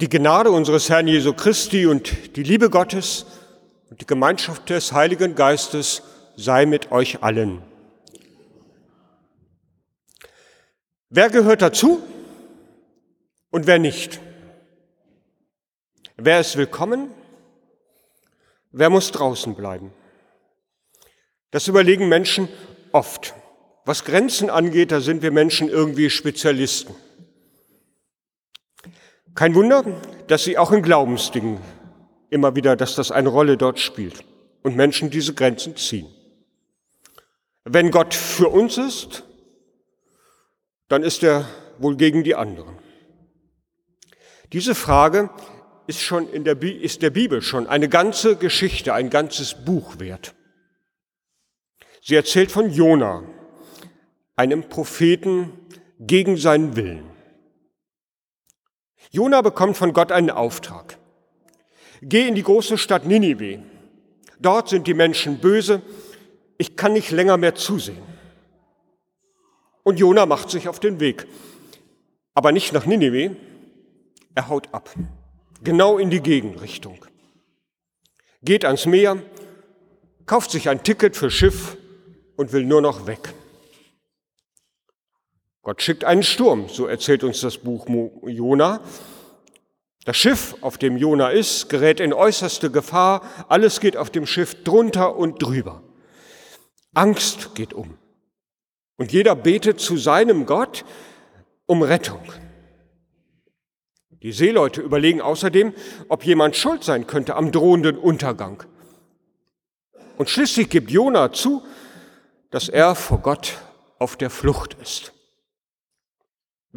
Die Gnade unseres Herrn Jesu Christi und die Liebe Gottes und die Gemeinschaft des Heiligen Geistes sei mit euch allen. Wer gehört dazu und wer nicht? Wer ist willkommen? Wer muss draußen bleiben? Das überlegen Menschen oft. Was Grenzen angeht, da sind wir Menschen irgendwie Spezialisten. Kein Wunder, dass sie auch in Glaubensdingen immer wieder, dass das eine Rolle dort spielt und Menschen diese Grenzen ziehen. Wenn Gott für uns ist, dann ist er wohl gegen die anderen. Diese Frage ist schon in der, ist der Bibel schon eine ganze Geschichte, ein ganzes Buch wert. Sie erzählt von Jona, einem Propheten gegen seinen Willen. Jona bekommt von Gott einen Auftrag. Geh in die große Stadt Ninive. Dort sind die Menschen böse. Ich kann nicht länger mehr zusehen. Und Jona macht sich auf den Weg. Aber nicht nach Ninive. Er haut ab. Genau in die Gegenrichtung. Geht ans Meer, kauft sich ein Ticket für Schiff und will nur noch weg. Gott schickt einen Sturm, so erzählt uns das Buch Jona. Das Schiff, auf dem Jona ist, gerät in äußerste Gefahr. Alles geht auf dem Schiff drunter und drüber. Angst geht um. Und jeder betet zu seinem Gott um Rettung. Die Seeleute überlegen außerdem, ob jemand schuld sein könnte am drohenden Untergang. Und schließlich gibt Jona zu, dass er vor Gott auf der Flucht ist.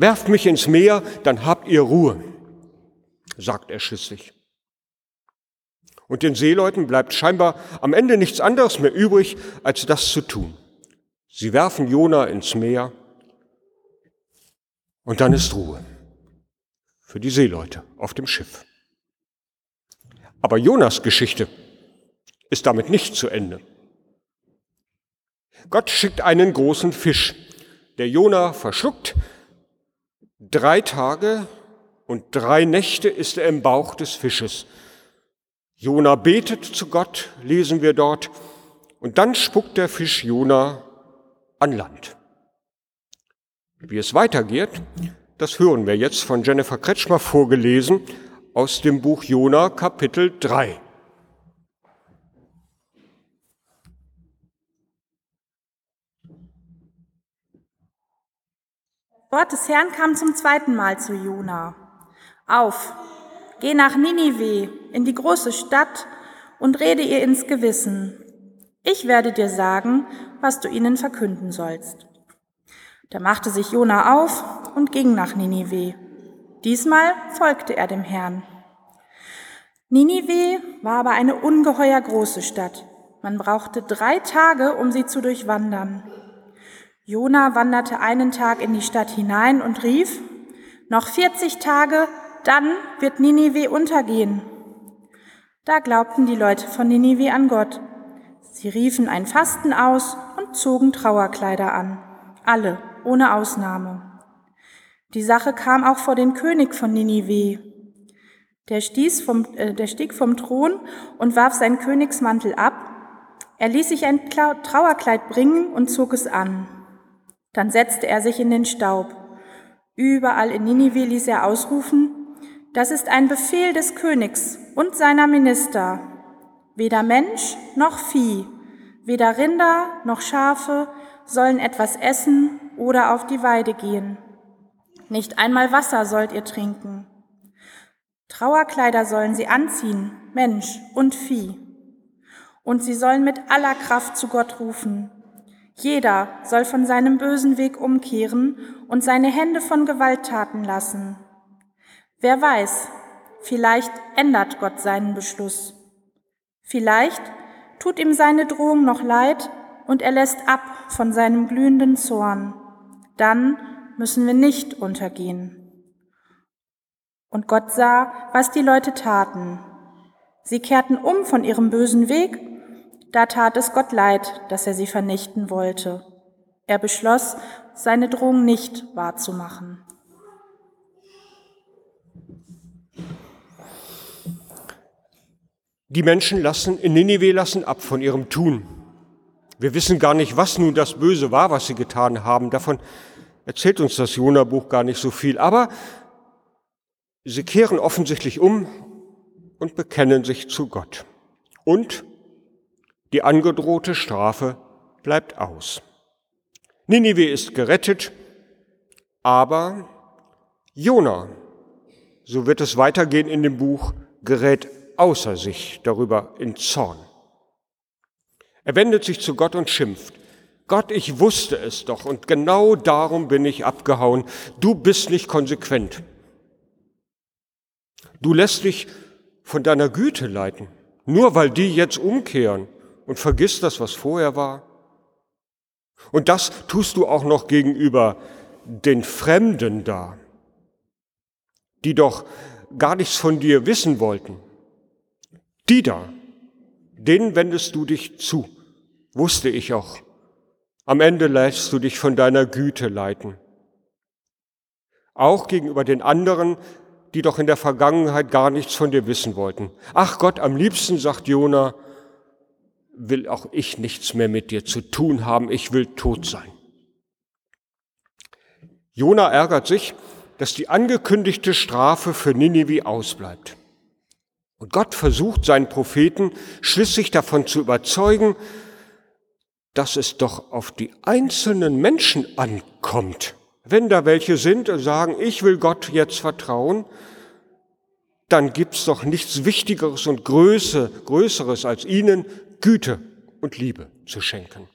Werft mich ins Meer, dann habt ihr Ruhe, sagt er schließlich. Und den Seeleuten bleibt scheinbar am Ende nichts anderes mehr übrig, als das zu tun. Sie werfen Jona ins Meer und dann ist Ruhe für die Seeleute auf dem Schiff. Aber Jonas Geschichte ist damit nicht zu Ende. Gott schickt einen großen Fisch, der Jona verschluckt, Drei Tage und drei Nächte ist er im Bauch des Fisches. Jona betet zu Gott, lesen wir dort, und dann spuckt der Fisch Jona an Land. Wie es weitergeht, das hören wir jetzt von Jennifer Kretschmer vorgelesen aus dem Buch Jona Kapitel 3. Wort des Herrn kam zum zweiten Mal zu Jona. Auf, geh nach Ninive, in die große Stadt, und rede ihr ins Gewissen. Ich werde dir sagen, was du ihnen verkünden sollst. Da machte sich Jona auf und ging nach Ninive. Diesmal folgte er dem Herrn. Ninive war aber eine ungeheuer große Stadt. Man brauchte drei Tage, um sie zu durchwandern. Jona wanderte einen Tag in die Stadt hinein und rief, noch 40 Tage, dann wird Ninive untergehen. Da glaubten die Leute von Ninive an Gott. Sie riefen ein Fasten aus und zogen Trauerkleider an. Alle, ohne Ausnahme. Die Sache kam auch vor den König von Ninive. Der, vom, äh, der stieg vom Thron und warf seinen Königsmantel ab. Er ließ sich ein Trauerkleid bringen und zog es an. Dann setzte er sich in den Staub. Überall in Ninive ließ er ausrufen, das ist ein Befehl des Königs und seiner Minister. Weder Mensch noch Vieh, weder Rinder noch Schafe sollen etwas essen oder auf die Weide gehen. Nicht einmal Wasser sollt ihr trinken. Trauerkleider sollen sie anziehen, Mensch und Vieh. Und sie sollen mit aller Kraft zu Gott rufen, jeder soll von seinem bösen Weg umkehren und seine Hände von Gewalttaten lassen. Wer weiß, vielleicht ändert Gott seinen Beschluss. Vielleicht tut ihm seine Drohung noch leid und er lässt ab von seinem glühenden Zorn. Dann müssen wir nicht untergehen. Und Gott sah, was die Leute taten. Sie kehrten um von ihrem bösen Weg da tat es Gott leid, dass er sie vernichten wollte. Er beschloss, seine Drohung nicht wahrzumachen. Die Menschen lassen in Ninive lassen ab von ihrem Tun. Wir wissen gar nicht, was nun das Böse war, was sie getan haben. Davon erzählt uns das Jona-Buch gar nicht so viel. Aber sie kehren offensichtlich um und bekennen sich zu Gott. Und die angedrohte Strafe bleibt aus. Ninive ist gerettet, aber Jona, so wird es weitergehen in dem Buch, gerät außer sich darüber in Zorn. Er wendet sich zu Gott und schimpft. Gott, ich wusste es doch und genau darum bin ich abgehauen. Du bist nicht konsequent. Du lässt dich von deiner Güte leiten, nur weil die jetzt umkehren und vergisst das, was vorher war. Und das tust du auch noch gegenüber den Fremden da, die doch gar nichts von dir wissen wollten. Die da, denen wendest du dich zu, wusste ich auch. Am Ende lässt du dich von deiner Güte leiten. Auch gegenüber den anderen, die doch in der Vergangenheit gar nichts von dir wissen wollten. Ach Gott, am liebsten, sagt Jona, will auch ich nichts mehr mit dir zu tun haben, ich will tot sein. Jona ärgert sich, dass die angekündigte Strafe für Ninive ausbleibt. Und Gott versucht seinen Propheten schließlich davon zu überzeugen, dass es doch auf die einzelnen Menschen ankommt. Wenn da welche sind und sagen, ich will Gott jetzt vertrauen, dann gibt's doch nichts Wichtigeres und Größeres als ihnen Güte und Liebe zu schenken.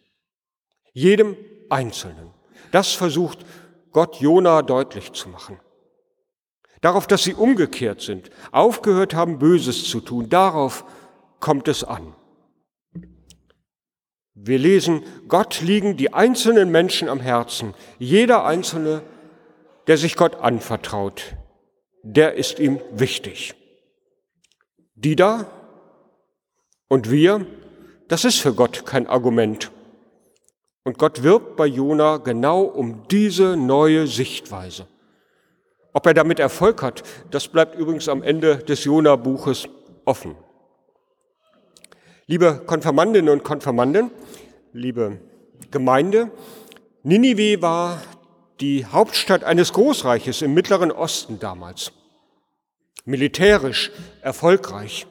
Jedem Einzelnen. Das versucht Gott Jona deutlich zu machen. Darauf, dass sie umgekehrt sind, aufgehört haben, Böses zu tun, darauf kommt es an. Wir lesen, Gott liegen die einzelnen Menschen am Herzen. Jeder Einzelne, der sich Gott anvertraut, der ist ihm wichtig. Die da und wir, das ist für Gott kein Argument. Und Gott wirbt bei Jona genau um diese neue Sichtweise. Ob er damit Erfolg hat, das bleibt übrigens am Ende des Jona-Buches offen. Liebe Konfirmandinnen und Konfirmanden, liebe Gemeinde, Ninive war die Hauptstadt eines Großreiches im Mittleren Osten damals. Militärisch erfolgreich.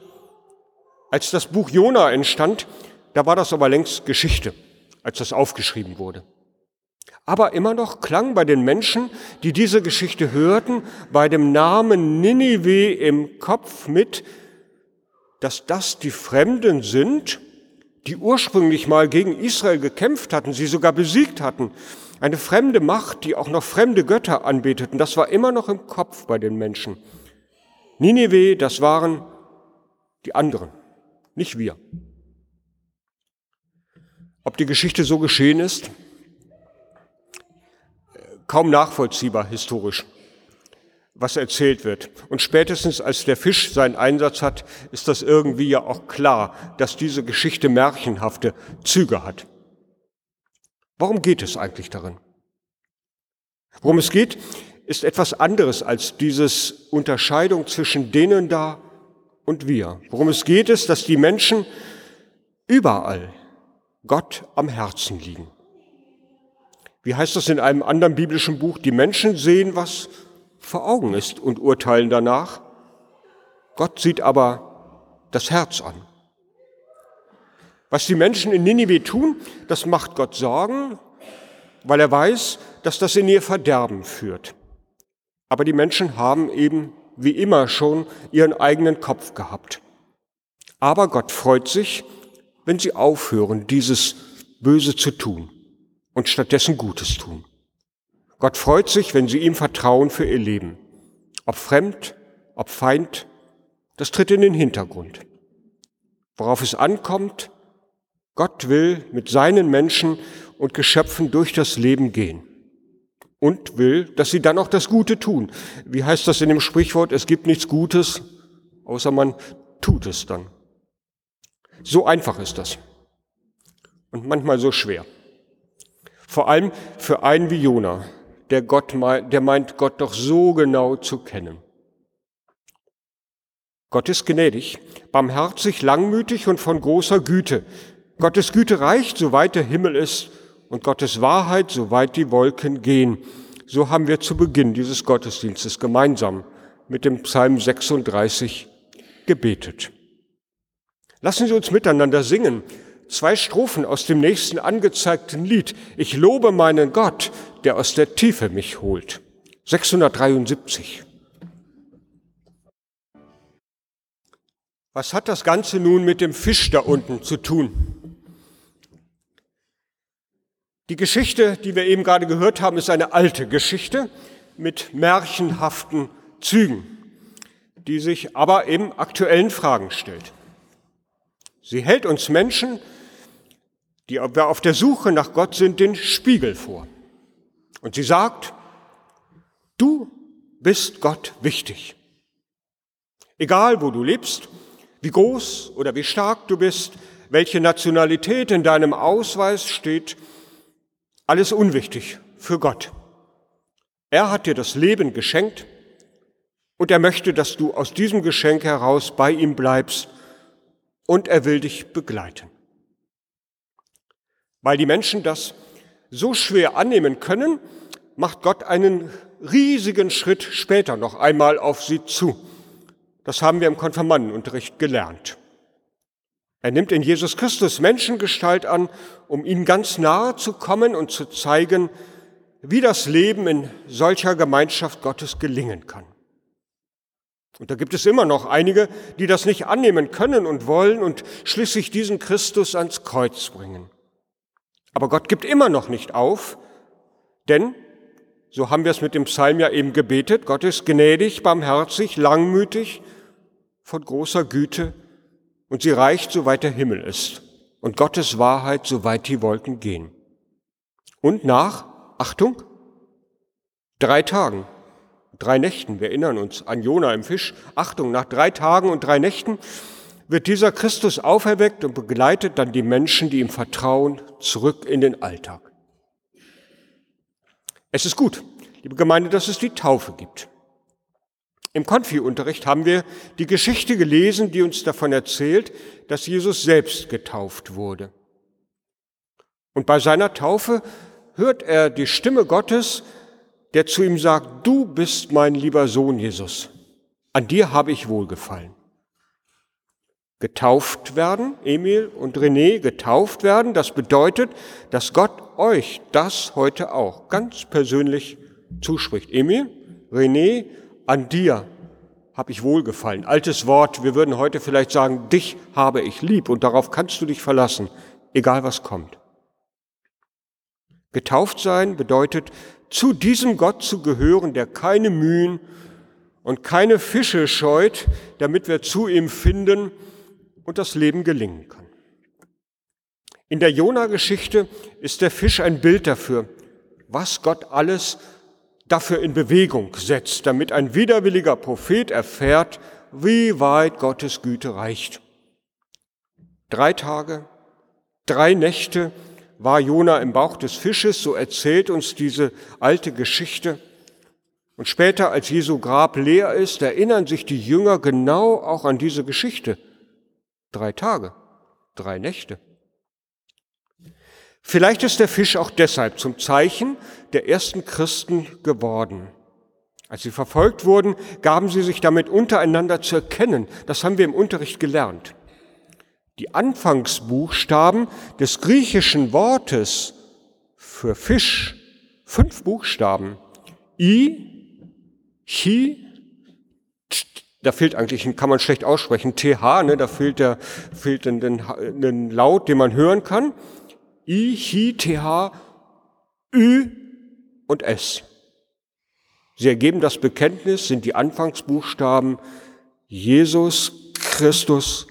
Als das Buch Jona entstand, da war das aber längst Geschichte, als das aufgeschrieben wurde. Aber immer noch klang bei den Menschen, die diese Geschichte hörten, bei dem Namen Ninive im Kopf mit, dass das die Fremden sind, die ursprünglich mal gegen Israel gekämpft hatten, sie sogar besiegt hatten. Eine fremde Macht, die auch noch fremde Götter anbeteten, das war immer noch im Kopf bei den Menschen. Ninive, das waren die anderen nicht wir. Ob die Geschichte so geschehen ist, kaum nachvollziehbar historisch, was erzählt wird. Und spätestens als der Fisch seinen Einsatz hat, ist das irgendwie ja auch klar, dass diese Geschichte märchenhafte Züge hat. Warum geht es eigentlich darin? Worum es geht, ist etwas anderes als dieses Unterscheidung zwischen denen da und wir. Worum es geht, ist, dass die Menschen überall Gott am Herzen liegen. Wie heißt das in einem anderen biblischen Buch? Die Menschen sehen, was vor Augen ist und urteilen danach. Gott sieht aber das Herz an. Was die Menschen in Ninive tun, das macht Gott Sorgen, weil er weiß, dass das in ihr Verderben führt. Aber die Menschen haben eben wie immer schon ihren eigenen Kopf gehabt. Aber Gott freut sich, wenn sie aufhören, dieses Böse zu tun und stattdessen Gutes tun. Gott freut sich, wenn sie ihm vertrauen für ihr Leben. Ob fremd, ob Feind, das tritt in den Hintergrund. Worauf es ankommt, Gott will mit seinen Menschen und Geschöpfen durch das Leben gehen und will, dass sie dann auch das Gute tun. Wie heißt das in dem Sprichwort? Es gibt nichts Gutes, außer man tut es dann. So einfach ist das. Und manchmal so schwer. Vor allem für einen wie Jona, der Gott, der meint, Gott doch so genau zu kennen. Gott ist gnädig, barmherzig, langmütig und von großer Güte. Gottes Güte reicht, soweit der Himmel ist, und Gottes Wahrheit, soweit die Wolken gehen. So haben wir zu Beginn dieses Gottesdienstes gemeinsam mit dem Psalm 36 gebetet. Lassen Sie uns miteinander singen. Zwei Strophen aus dem nächsten angezeigten Lied. Ich lobe meinen Gott, der aus der Tiefe mich holt. 673. Was hat das Ganze nun mit dem Fisch da unten zu tun? Die Geschichte, die wir eben gerade gehört haben, ist eine alte Geschichte mit märchenhaften Zügen, die sich aber eben aktuellen Fragen stellt. Sie hält uns Menschen, die auf der Suche nach Gott sind, den Spiegel vor. Und sie sagt, du bist Gott wichtig. Egal, wo du lebst, wie groß oder wie stark du bist, welche Nationalität in deinem Ausweis steht, alles unwichtig für Gott. Er hat dir das Leben geschenkt und er möchte, dass du aus diesem Geschenk heraus bei ihm bleibst und er will dich begleiten. Weil die Menschen das so schwer annehmen können, macht Gott einen riesigen Schritt später noch einmal auf sie zu. Das haben wir im Konfirmandenunterricht gelernt. Er nimmt in Jesus Christus Menschengestalt an, um ihnen ganz nahe zu kommen und zu zeigen, wie das Leben in solcher Gemeinschaft Gottes gelingen kann. Und da gibt es immer noch einige, die das nicht annehmen können und wollen und schließlich diesen Christus ans Kreuz bringen. Aber Gott gibt immer noch nicht auf, denn, so haben wir es mit dem Psalm ja eben gebetet, Gott ist gnädig, barmherzig, langmütig, von großer Güte und sie reicht, soweit der Himmel ist und Gottes Wahrheit, soweit die Wolken gehen. Und nach, Achtung, drei Tagen drei Nächten, wir erinnern uns an Jona im Fisch, Achtung, nach drei Tagen und drei Nächten wird dieser Christus auferweckt und begleitet dann die Menschen, die ihm vertrauen, zurück in den Alltag. Es ist gut, liebe Gemeinde, dass es die Taufe gibt. Im Konfi-Unterricht haben wir die Geschichte gelesen, die uns davon erzählt, dass Jesus selbst getauft wurde. Und bei seiner Taufe hört er die Stimme Gottes, der zu ihm sagt, du bist mein lieber Sohn Jesus, an dir habe ich wohlgefallen. Getauft werden, Emil und René getauft werden, das bedeutet, dass Gott euch das heute auch ganz persönlich zuspricht. Emil, René, an dir habe ich wohlgefallen. Altes Wort, wir würden heute vielleicht sagen, dich habe ich lieb und darauf kannst du dich verlassen, egal was kommt. Getauft sein bedeutet, zu diesem Gott zu gehören, der keine Mühen und keine Fische scheut, damit wir zu ihm finden und das Leben gelingen kann. In der Jona-Geschichte ist der Fisch ein Bild dafür, was Gott alles dafür in Bewegung setzt, damit ein widerwilliger Prophet erfährt, wie weit Gottes Güte reicht. Drei Tage, drei Nächte war Jona im Bauch des Fisches, so erzählt uns diese alte Geschichte. Und später, als Jesu Grab leer ist, erinnern sich die Jünger genau auch an diese Geschichte. Drei Tage, drei Nächte. Vielleicht ist der Fisch auch deshalb zum Zeichen der ersten Christen geworden. Als sie verfolgt wurden, gaben sie sich damit untereinander zu erkennen. Das haben wir im Unterricht gelernt. Die Anfangsbuchstaben des griechischen Wortes für Fisch, fünf Buchstaben, I, Chi, da fehlt eigentlich, kann man schlecht aussprechen, TH, ne, da fehlt der, fehlt ein, ein, Laut, den man hören kann. I, Chi, TH, Ü und S. Sie ergeben das Bekenntnis, sind die Anfangsbuchstaben Jesus Christus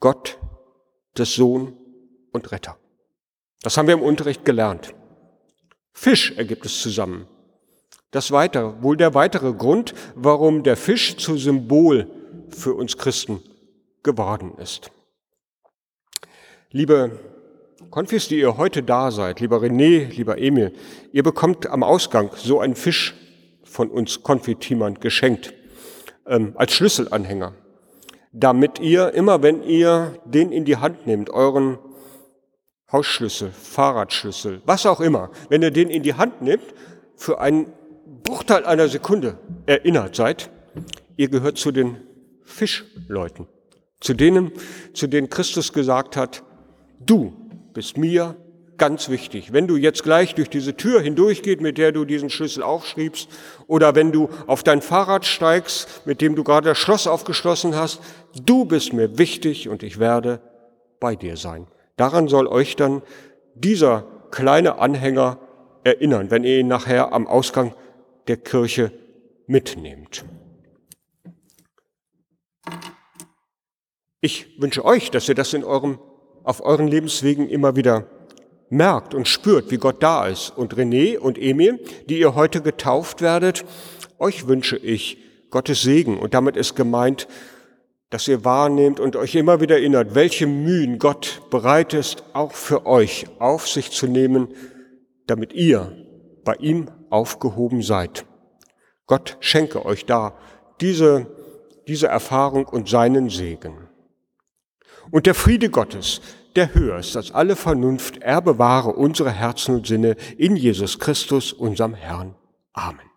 Gott, des Sohn und Retter. Das haben wir im Unterricht gelernt. Fisch ergibt es zusammen. Das weitere, wohl der weitere Grund, warum der Fisch zu Symbol für uns Christen geworden ist. Liebe Konfis, die ihr heute da seid, lieber René, lieber Emil, ihr bekommt am Ausgang so einen Fisch von uns Konfitimern geschenkt, ähm, als Schlüsselanhänger. damit ihr immer, wenn ihr den in die Hand nehmt, euren Hausschlüssel, Fahrradschlüssel, was auch immer, wenn ihr den in die Hand nehmt, für einen Bruchteil einer Sekunde erinnert seid, ihr gehört zu den Fischleuten, zu denen, zu denen Christus gesagt hat, du bist mir ganz wichtig. Wenn du jetzt gleich durch diese Tür hindurchgeht, mit der du diesen Schlüssel aufschriebst, oder wenn du auf dein Fahrrad steigst, mit dem du gerade das Schloss aufgeschlossen hast, du bist mir wichtig und ich werde bei dir sein. Daran soll euch dann dieser kleine Anhänger erinnern, wenn ihr ihn nachher am Ausgang der Kirche mitnehmt. Ich wünsche euch, dass ihr das in eurem, auf euren Lebenswegen immer wieder merkt und spürt, wie Gott da ist. Und René und Emil, die ihr heute getauft werdet, euch wünsche ich Gottes Segen. Und damit ist gemeint, dass ihr wahrnehmt und euch immer wieder erinnert, welche Mühen Gott bereit ist, auch für euch auf sich zu nehmen, damit ihr bei ihm aufgehoben seid. Gott schenke euch da diese, diese Erfahrung und seinen Segen. Und der Friede Gottes, der höher ist als alle Vernunft, er bewahre unsere Herzen und Sinne in Jesus Christus, unserem Herrn. Amen.